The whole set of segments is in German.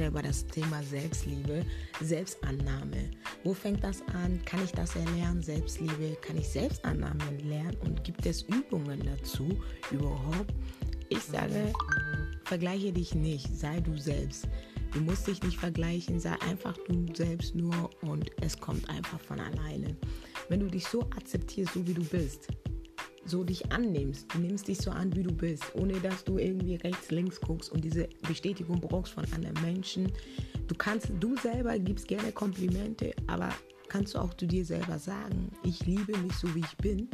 heute über das Thema Selbstliebe, Selbstannahme. Wo fängt das an? Kann ich das erlernen? Selbstliebe, kann ich Selbstannahme lernen? Und gibt es Übungen dazu überhaupt? Ich sage, vergleiche dich nicht, sei du selbst. Du musst dich nicht vergleichen, sei einfach du selbst nur und es kommt einfach von alleine. Wenn du dich so akzeptierst, so wie du bist, so dich annimmst. Du nimmst dich so an, wie du bist, ohne dass du irgendwie rechts, links guckst und diese Bestätigung brauchst von anderen Menschen. Du kannst, du selber gibst gerne Komplimente, aber kannst du auch zu dir selber sagen, ich liebe mich so, wie ich bin.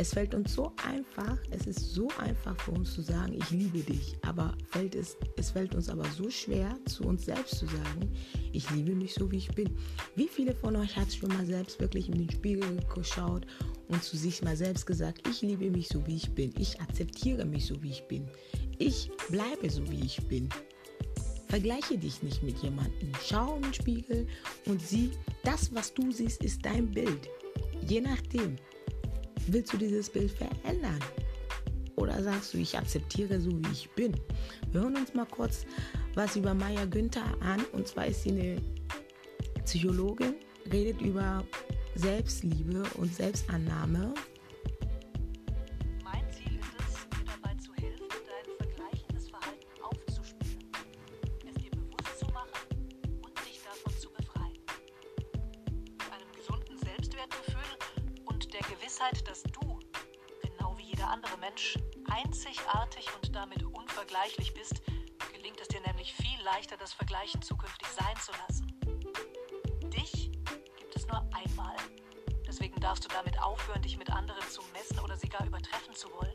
Es fällt uns so einfach, es ist so einfach für uns zu sagen, ich liebe dich, aber fällt es, es fällt uns aber so schwer, zu uns selbst zu sagen, ich liebe mich so, wie ich bin. Wie viele von euch hat schon mal selbst wirklich in den Spiegel geschaut und zu sich mal selbst gesagt, ich liebe mich so, wie ich bin. Ich akzeptiere mich so, wie ich bin. Ich bleibe so, wie ich bin. Vergleiche dich nicht mit jemandem. Schau in den Spiegel und sieh, das, was du siehst, ist dein Bild. Je nachdem, willst du dieses Bild verändern? Oder sagst du, ich akzeptiere so, wie ich bin? Wir hören uns mal kurz was über Maya Günther an. Und zwar ist sie eine Psychologin, redet über Selbstliebe und Selbstannahme. Gewissheit, dass du, genau wie jeder andere Mensch, einzigartig und damit unvergleichlich bist, gelingt es dir nämlich viel leichter, das Vergleichen zukünftig sein zu lassen. Dich gibt es nur einmal. Deswegen darfst du damit aufhören, dich mit anderen zu messen oder sie gar übertreffen zu wollen.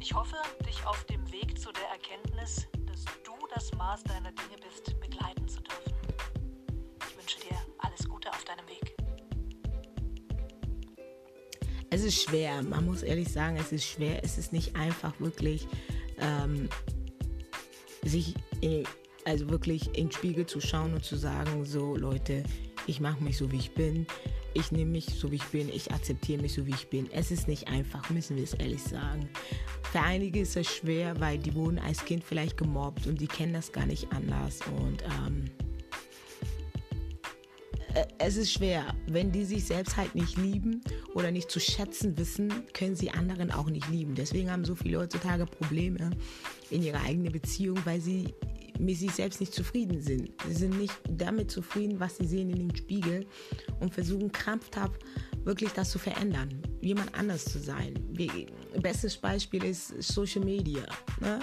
Ich hoffe, dich auf dem Weg zu der Erkenntnis, dass du das Maß deiner Dinge bist, begleiten zu dürfen. Es ist schwer, man muss ehrlich sagen, es ist schwer. Es ist nicht einfach wirklich, ähm, sich in, also wirklich in den Spiegel zu schauen und zu sagen, so Leute, ich mache mich so, wie ich bin. Ich nehme mich so, wie ich bin. Ich akzeptiere mich so, wie ich bin. Es ist nicht einfach, müssen wir es ehrlich sagen. Für einige ist es schwer, weil die wurden als Kind vielleicht gemobbt und die kennen das gar nicht anders. Und ähm, äh, es ist schwer. Wenn die sich selbst halt nicht lieben oder nicht zu schätzen wissen, können sie anderen auch nicht lieben. Deswegen haben so viele heutzutage Probleme in ihrer eigenen Beziehung, weil sie mit sich selbst nicht zufrieden sind. Sie sind nicht damit zufrieden, was sie sehen in dem Spiegel und versuchen krampfhaft wirklich das zu verändern, jemand anders zu sein. Bestes Beispiel ist Social Media. Ne?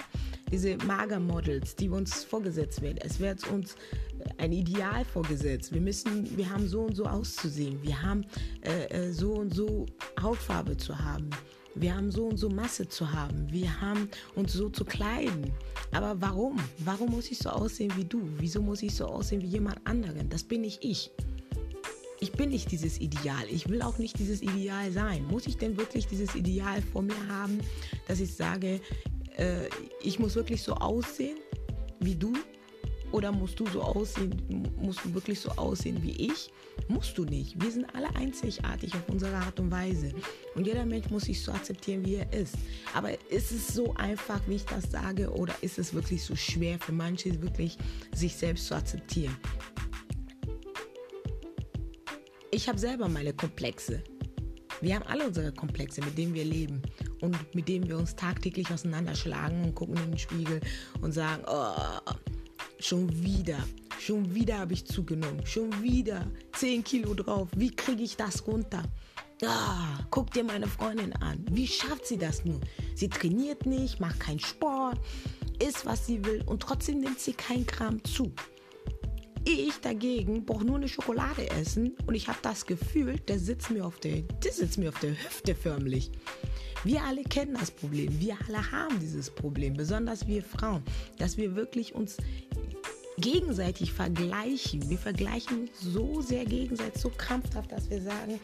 Diese Magermodels, die uns vorgesetzt werden. Es wird uns ein Ideal vorgesetzt. Wir müssen, wir haben so und so auszusehen. Wir haben äh, äh so und so Hautfarbe zu haben. Wir haben so und so Masse zu haben. Wir haben uns so zu kleiden. Aber warum? Warum muss ich so aussehen wie du? Wieso muss ich so aussehen wie jemand anderen? Das bin nicht ich. Ich bin nicht dieses Ideal. Ich will auch nicht dieses Ideal sein. Muss ich denn wirklich dieses Ideal vor mir haben, dass ich sage, äh, ich muss wirklich so aussehen wie du? Oder musst du so aussehen, musst du wirklich so aussehen wie ich? Musst du nicht. Wir sind alle einzigartig auf unsere Art und Weise. Und jeder Mensch muss sich so akzeptieren, wie er ist. Aber ist es so einfach, wie ich das sage, oder ist es wirklich so schwer für manche, wirklich sich selbst zu akzeptieren? Ich habe selber meine Komplexe. Wir haben alle unsere Komplexe, mit denen wir leben und mit denen wir uns tagtäglich auseinanderschlagen und gucken in den Spiegel und sagen, oh, Schon wieder, schon wieder habe ich zugenommen. Schon wieder 10 Kilo drauf. Wie kriege ich das runter? Ah, guck dir meine Freundin an. Wie schafft sie das nur? Sie trainiert nicht, macht keinen Sport, isst, was sie will und trotzdem nimmt sie kein Kram zu. Ich dagegen brauche nur eine Schokolade essen und ich habe das Gefühl, der sitzt mir auf der, der sitzt mir auf der Hüfte förmlich. Wir alle kennen das Problem. Wir alle haben dieses Problem, besonders wir Frauen, dass wir wirklich uns gegenseitig vergleichen. Wir vergleichen so sehr gegenseitig, so krampfhaft, dass wir sagen,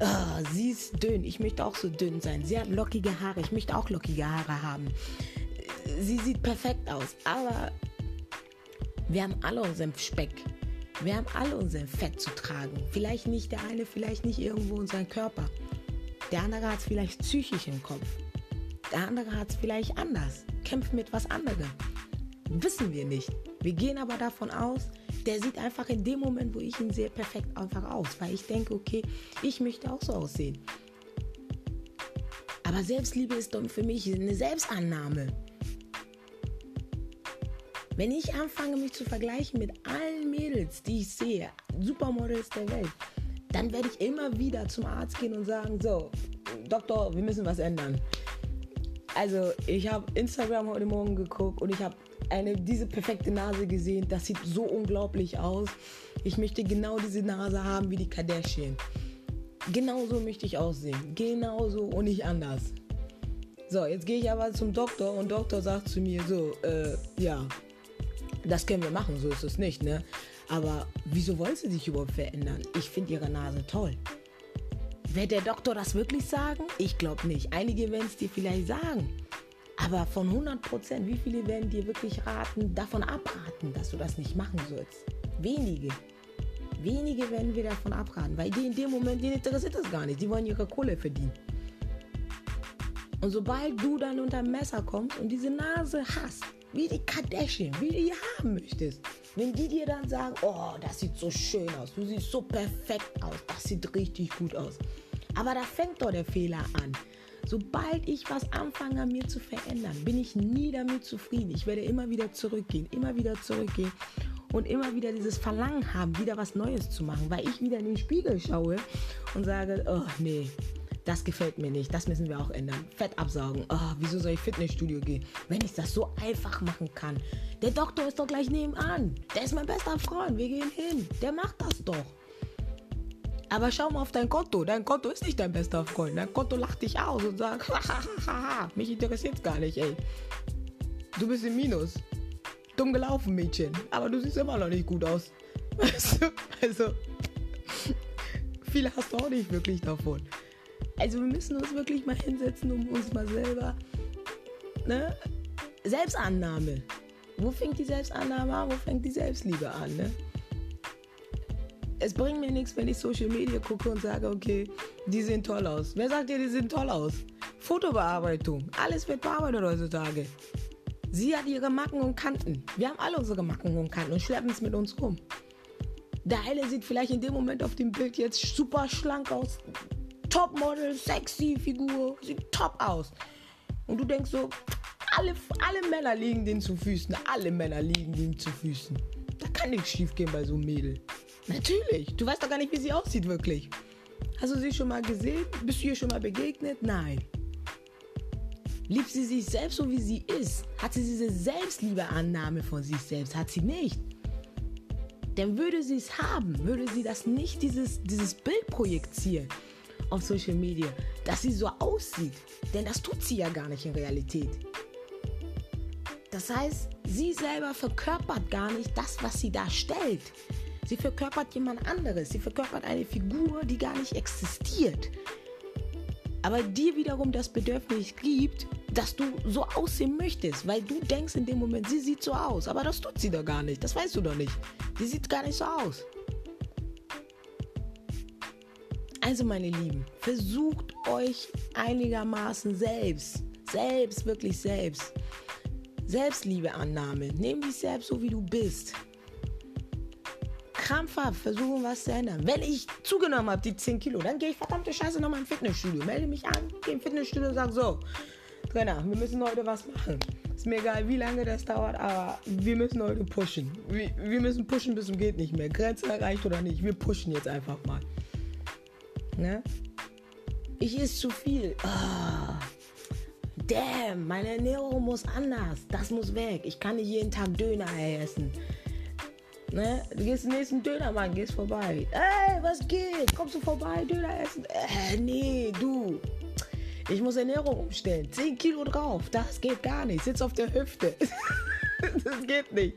oh, sie ist dünn, ich möchte auch so dünn sein. Sie hat lockige Haare, ich möchte auch lockige Haare haben. Sie sieht perfekt aus, aber wir haben alle unseren Speck. Wir haben alle unser Fett zu tragen. Vielleicht nicht der eine, vielleicht nicht irgendwo unseren Körper. Der andere hat es vielleicht psychisch im Kopf. Der andere hat es vielleicht anders. Kämpft mit was anderem. Wissen wir nicht. Wir gehen aber davon aus, der sieht einfach in dem Moment, wo ich ihn sehe, perfekt einfach aus. Weil ich denke, okay, ich möchte auch so aussehen. Aber Selbstliebe ist doch für mich eine Selbstannahme. Wenn ich anfange, mich zu vergleichen mit allen Mädels, die ich sehe, Supermodels der Welt, dann werde ich immer wieder zum Arzt gehen und sagen, so, Doktor, wir müssen was ändern. Also, ich habe Instagram heute Morgen geguckt und ich habe eine, diese perfekte Nase gesehen. Das sieht so unglaublich aus. Ich möchte genau diese Nase haben wie die Kardashian. Genauso möchte ich aussehen. Genauso und nicht anders. So, jetzt gehe ich aber zum Doktor und Doktor sagt zu mir so, äh, ja, das können wir machen, so ist es nicht, ne? Aber wieso wollen sie sich überhaupt verändern? Ich finde ihre Nase toll. Wird der Doktor das wirklich sagen? Ich glaube nicht. Einige werden es dir vielleicht sagen. Aber von 100 Prozent, wie viele werden dir wirklich raten, davon abraten, dass du das nicht machen sollst? Wenige. Wenige werden wir davon abraten, weil die in dem Moment, denen interessiert das gar nicht. Die wollen ihre Kohle verdienen. Und sobald du dann unter Messer kommst und diese Nase hast, wie die Kardashian, wie die haben möchtest. Wenn die dir dann sagen, oh, das sieht so schön aus, du siehst so perfekt aus, das sieht richtig gut aus. Aber da fängt doch der Fehler an. Sobald ich was anfange, mir zu verändern, bin ich nie damit zufrieden. Ich werde immer wieder zurückgehen, immer wieder zurückgehen und immer wieder dieses Verlangen haben, wieder was Neues zu machen, weil ich wieder in den Spiegel schaue und sage, oh nee, das gefällt mir nicht, das müssen wir auch ändern. Fett absaugen. Oh, wieso soll ich Fitnessstudio gehen, wenn ich das so einfach machen kann? Der Doktor ist doch gleich nebenan. Der ist mein bester Freund. Wir gehen hin. Der macht das doch. Aber schau mal auf dein Konto. Dein Konto ist nicht dein bester Freund. Dein Konto lacht dich aus und sagt, hahaha, mich interessiert gar nicht, ey. Du bist im Minus. Dumm gelaufen, Mädchen. Aber du siehst immer noch nicht gut aus. Weißt du? Also, viele hast du auch nicht wirklich davon. Also wir müssen uns wirklich mal hinsetzen, um uns mal selber, ne? Selbstannahme. Wo fängt die Selbstannahme an? Wo fängt die Selbstliebe an, ne? Es bringt mir nichts, wenn ich Social Media gucke und sage, okay, die sehen toll aus. Wer sagt dir, die sehen toll aus? Fotobearbeitung. Alles wird bearbeitet heutzutage. Sie hat ihre Macken und Kanten. Wir haben alle unsere Macken und Kanten und schleppen es mit uns rum. Der eine sieht vielleicht in dem Moment auf dem Bild jetzt super schlank aus, Topmodel, sexy Figur, sieht top aus. Und du denkst so, alle, alle Männer liegen denen zu Füßen, alle Männer liegen denen zu Füßen. Da kann nichts schief gehen bei so einem Mädel. Natürlich, du weißt doch gar nicht, wie sie aussieht wirklich. Hast du sie schon mal gesehen? Bist du ihr schon mal begegnet? Nein. Liebt sie sich selbst so, wie sie ist? Hat sie diese Selbstliebeannahme von sich selbst? Hat sie nicht. Denn würde sie es haben, würde sie das nicht, dieses, dieses Bild projizieren auf Social Media, dass sie so aussieht. Denn das tut sie ja gar nicht in Realität. Das heißt, sie selber verkörpert gar nicht das, was sie darstellt. Sie verkörpert jemand anderes. Sie verkörpert eine Figur, die gar nicht existiert. Aber dir wiederum das Bedürfnis gibt, dass du so aussehen möchtest, weil du denkst in dem Moment, sie sieht so aus. Aber das tut sie doch gar nicht. Das weißt du doch nicht. Sie sieht gar nicht so aus. Also meine Lieben, versucht euch einigermaßen selbst, selbst, wirklich selbst. Selbstliebeannahme. Nimm dich selbst so, wie du bist. Krampfhaft versuchen, was zu ändern. Wenn ich zugenommen habe, die 10 Kilo, dann gehe ich verdammte Scheiße nochmal im Fitnessstudio. Melde mich an, gehe im Fitnessstudio und sage so, Trainer, wir müssen heute was machen. Ist mir egal, wie lange das dauert, aber wir müssen heute pushen. Wir, wir müssen pushen, bis es geht nicht mehr. Grenze erreicht oder nicht. Wir pushen jetzt einfach mal. Ne? Ich esse zu viel. Oh. Damn, meine Ernährung muss anders. Das muss weg. Ich kann nicht jeden Tag Döner essen. Ne? Du gehst zum nächsten Dönermann, gehst vorbei. Ey, was geht? Kommst du vorbei, Döner essen? Äh, nee, du. Ich muss Ernährung umstellen. 10 Kilo drauf. Das geht gar nicht. Sitz auf der Hüfte. das geht nicht.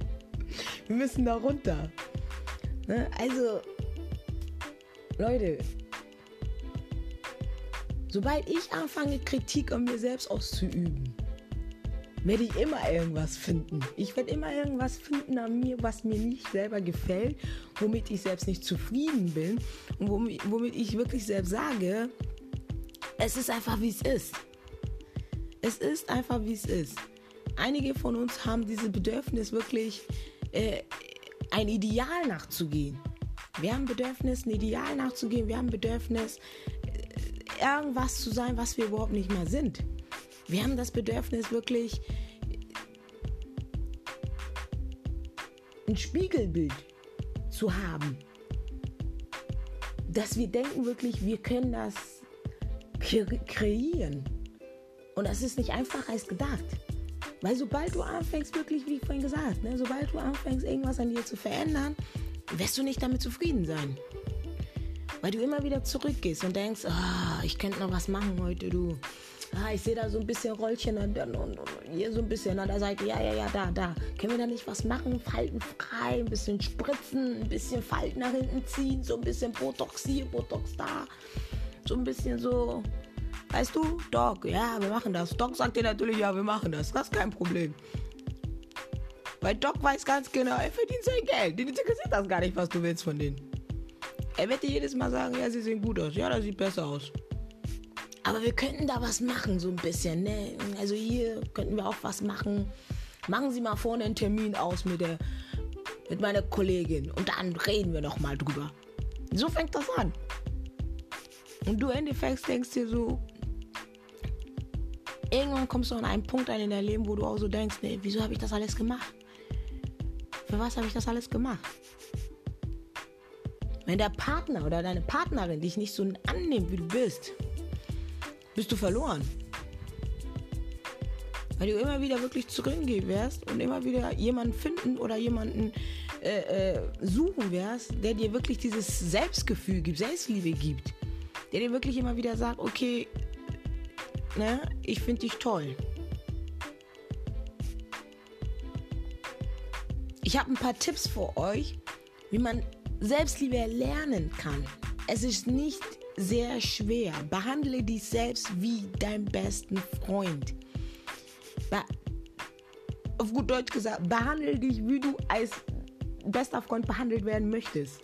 Wir müssen da runter. Ne? Also, Leute, Sobald ich anfange, Kritik an mir selbst auszuüben, werde ich immer irgendwas finden. Ich werde immer irgendwas finden an mir, was mir nicht selber gefällt, womit ich selbst nicht zufrieden bin und womit, ich wirklich selbst sage, es ist einfach wie es ist. Es ist einfach wie es ist. einige von uns haben dieses Bedürfnis wirklich äh, ein Ideal nachzugehen. Wir haben Bedürfnis, ein Ideal nachzugehen. Wir haben Bedürfnis, irgendwas zu sein, was wir überhaupt nicht mehr sind. Wir haben das Bedürfnis, wirklich ein Spiegelbild zu haben. Dass wir denken wirklich, wir können das kreieren. Und das ist nicht einfacher als gedacht. Weil sobald du anfängst, wirklich, wie ich vorhin gesagt, ne, sobald du anfängst, irgendwas an dir zu verändern, wirst du nicht damit zufrieden sein. Weil du immer wieder zurückgehst und denkst, oh, ich könnte noch was machen heute, du. Ah, ich sehe da so ein bisschen Rollchen und, und, und, und hier so ein bisschen an der Seite. Ja, ja, ja, da, da. Können wir da nicht was machen? Falten frei, ein bisschen spritzen, ein bisschen Falten nach hinten ziehen, so ein bisschen Botox hier, Botox da. So ein bisschen so, weißt du, Doc, ja, wir machen das. Doc sagt dir natürlich, ja, wir machen das. Das ist kein Problem. Weil Doc weiß ganz genau, er verdient sein Geld. Den interessiert das gar nicht, was du willst von denen. Er wird dir jedes Mal sagen, ja, sie sehen gut aus. Ja, das sieht besser aus. Aber wir könnten da was machen, so ein bisschen. Ne? Also hier könnten wir auch was machen. Machen Sie mal vorne einen Termin aus mit, der, mit meiner Kollegin und dann reden wir noch mal drüber. So fängt das an. Und du Endeffekt denkst dir so, irgendwann kommst du an einen Punkt ein in deinem Leben, wo du auch so denkst, nee, wieso habe ich das alles gemacht? Für was habe ich das alles gemacht? Wenn der Partner oder deine Partnerin dich nicht so annimmt, wie du bist, bist du verloren. Weil du immer wieder wirklich zurückgehen wirst und immer wieder jemanden finden oder jemanden äh, äh, suchen wirst, der dir wirklich dieses Selbstgefühl gibt, Selbstliebe gibt. Der dir wirklich immer wieder sagt, okay, ne, ich finde dich toll. Ich habe ein paar Tipps für euch, wie man Selbstliebe lernen kann. Es ist nicht sehr schwer. Behandle dich selbst wie dein besten Freund. Be auf gut Deutsch gesagt, behandle dich, wie du als bester Freund behandelt werden möchtest.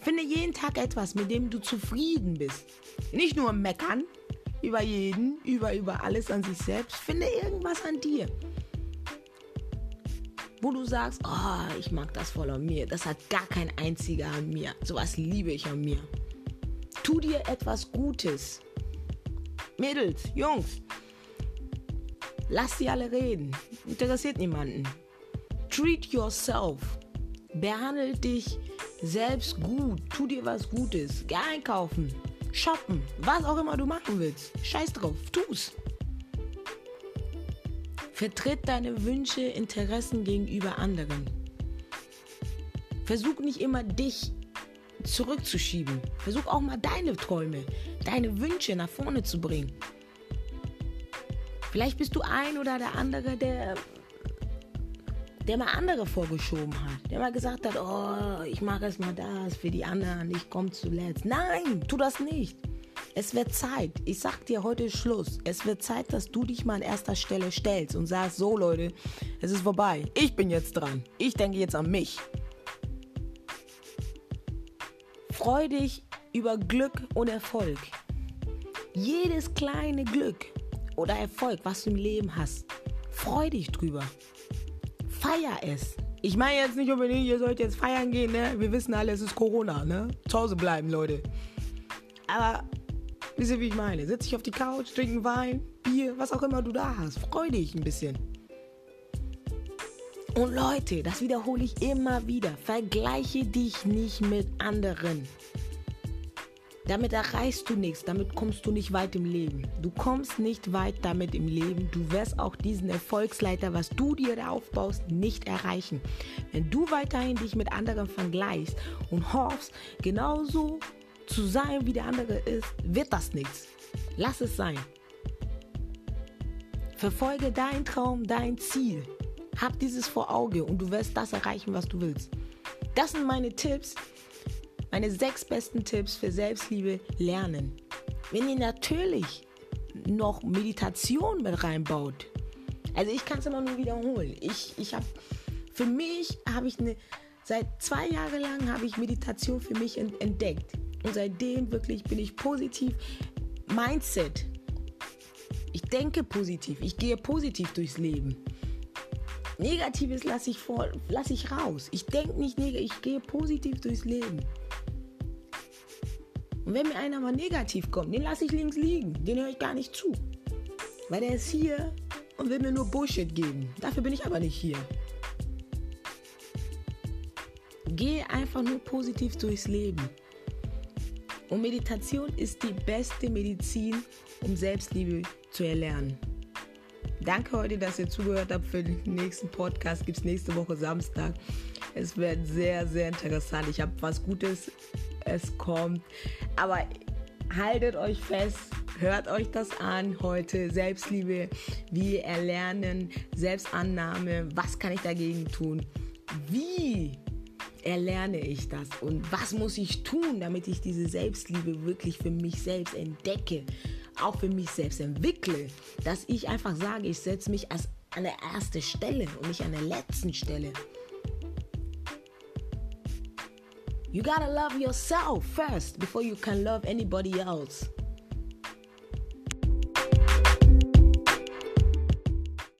Finde jeden Tag etwas, mit dem du zufrieden bist. Nicht nur meckern über jeden, über, über alles an sich selbst. Finde irgendwas an dir. Wo du sagst, oh, ich mag das voll an mir. Das hat gar kein einziger an mir. Sowas liebe ich an mir. Tu dir etwas Gutes. Mädels, Jungs, lass sie alle reden. Interessiert niemanden. Treat yourself. Behandle dich selbst gut. Tu dir was Gutes. Geh einkaufen. Shoppen. Was auch immer du machen willst. Scheiß drauf. Tu's. Vertritt deine Wünsche, Interessen gegenüber anderen. Versuch nicht immer dich zurückzuschieben. Versuch auch mal deine Träume, deine Wünsche nach vorne zu bringen. Vielleicht bist du ein oder der andere, der, der mal andere vorgeschoben hat. Der mal gesagt hat, oh, ich mache erst mal das für die anderen, ich komme zuletzt. Nein, tu das nicht. Es wird Zeit. Ich sag dir, heute Schluss. Es wird Zeit, dass du dich mal an erster Stelle stellst und sagst, so Leute, es ist vorbei. Ich bin jetzt dran. Ich denke jetzt an mich. Freu dich über Glück und Erfolg. Jedes kleine Glück oder Erfolg, was du im Leben hast, freu dich drüber. Feier es. Ich meine jetzt nicht unbedingt, ihr sollt jetzt feiern gehen, ne? Wir wissen alle, es ist Corona, ne? Zu Hause bleiben, Leute. Aber, wisst ihr, wie ich meine? Setz dich auf die Couch, trinken Wein, Bier, was auch immer du da hast. Freu dich ein bisschen. Und Leute, das wiederhole ich immer wieder. Vergleiche dich nicht mit anderen. Damit erreichst du nichts, damit kommst du nicht weit im Leben. Du kommst nicht weit damit im Leben. Du wirst auch diesen Erfolgsleiter, was du dir aufbaust, nicht erreichen. Wenn du weiterhin dich mit anderen vergleichst und hoffst, genauso zu sein, wie der andere ist, wird das nichts. Lass es sein. Verfolge deinen Traum, dein Ziel. Hab dieses vor Auge und du wirst das erreichen, was du willst. Das sind meine Tipps, meine sechs besten Tipps für Selbstliebe lernen. Wenn ihr natürlich noch Meditation mit reinbaut, also ich kann es immer nur wiederholen. Ich, ich habe, für mich habe ich eine, seit zwei Jahren lang habe ich Meditation für mich entdeckt. Und seitdem wirklich bin ich positiv. Mindset Ich denke positiv. Ich gehe positiv durchs Leben. Negatives lasse ich, lass ich raus. Ich denke nicht negativ, ich gehe positiv durchs Leben. Und wenn mir einer mal negativ kommt, den lasse ich links liegen. Den höre ich gar nicht zu. Weil der ist hier und will mir nur Bullshit geben. Dafür bin ich aber nicht hier. Geh einfach nur positiv durchs Leben. Und Meditation ist die beste Medizin, um Selbstliebe zu erlernen. Danke heute, dass ihr zugehört habt. Für den nächsten Podcast gibt es nächste Woche Samstag. Es wird sehr, sehr interessant. Ich habe was Gutes. Es kommt. Aber haltet euch fest. Hört euch das an heute. Selbstliebe, wir erlernen Selbstannahme. Was kann ich dagegen tun? Wie erlerne ich das? Und was muss ich tun, damit ich diese Selbstliebe wirklich für mich selbst entdecke? auch für mich selbst entwickle, dass ich einfach sage, ich setze mich als an der ersten Stelle und nicht an der letzten Stelle. You gotta love yourself first before you can love anybody else.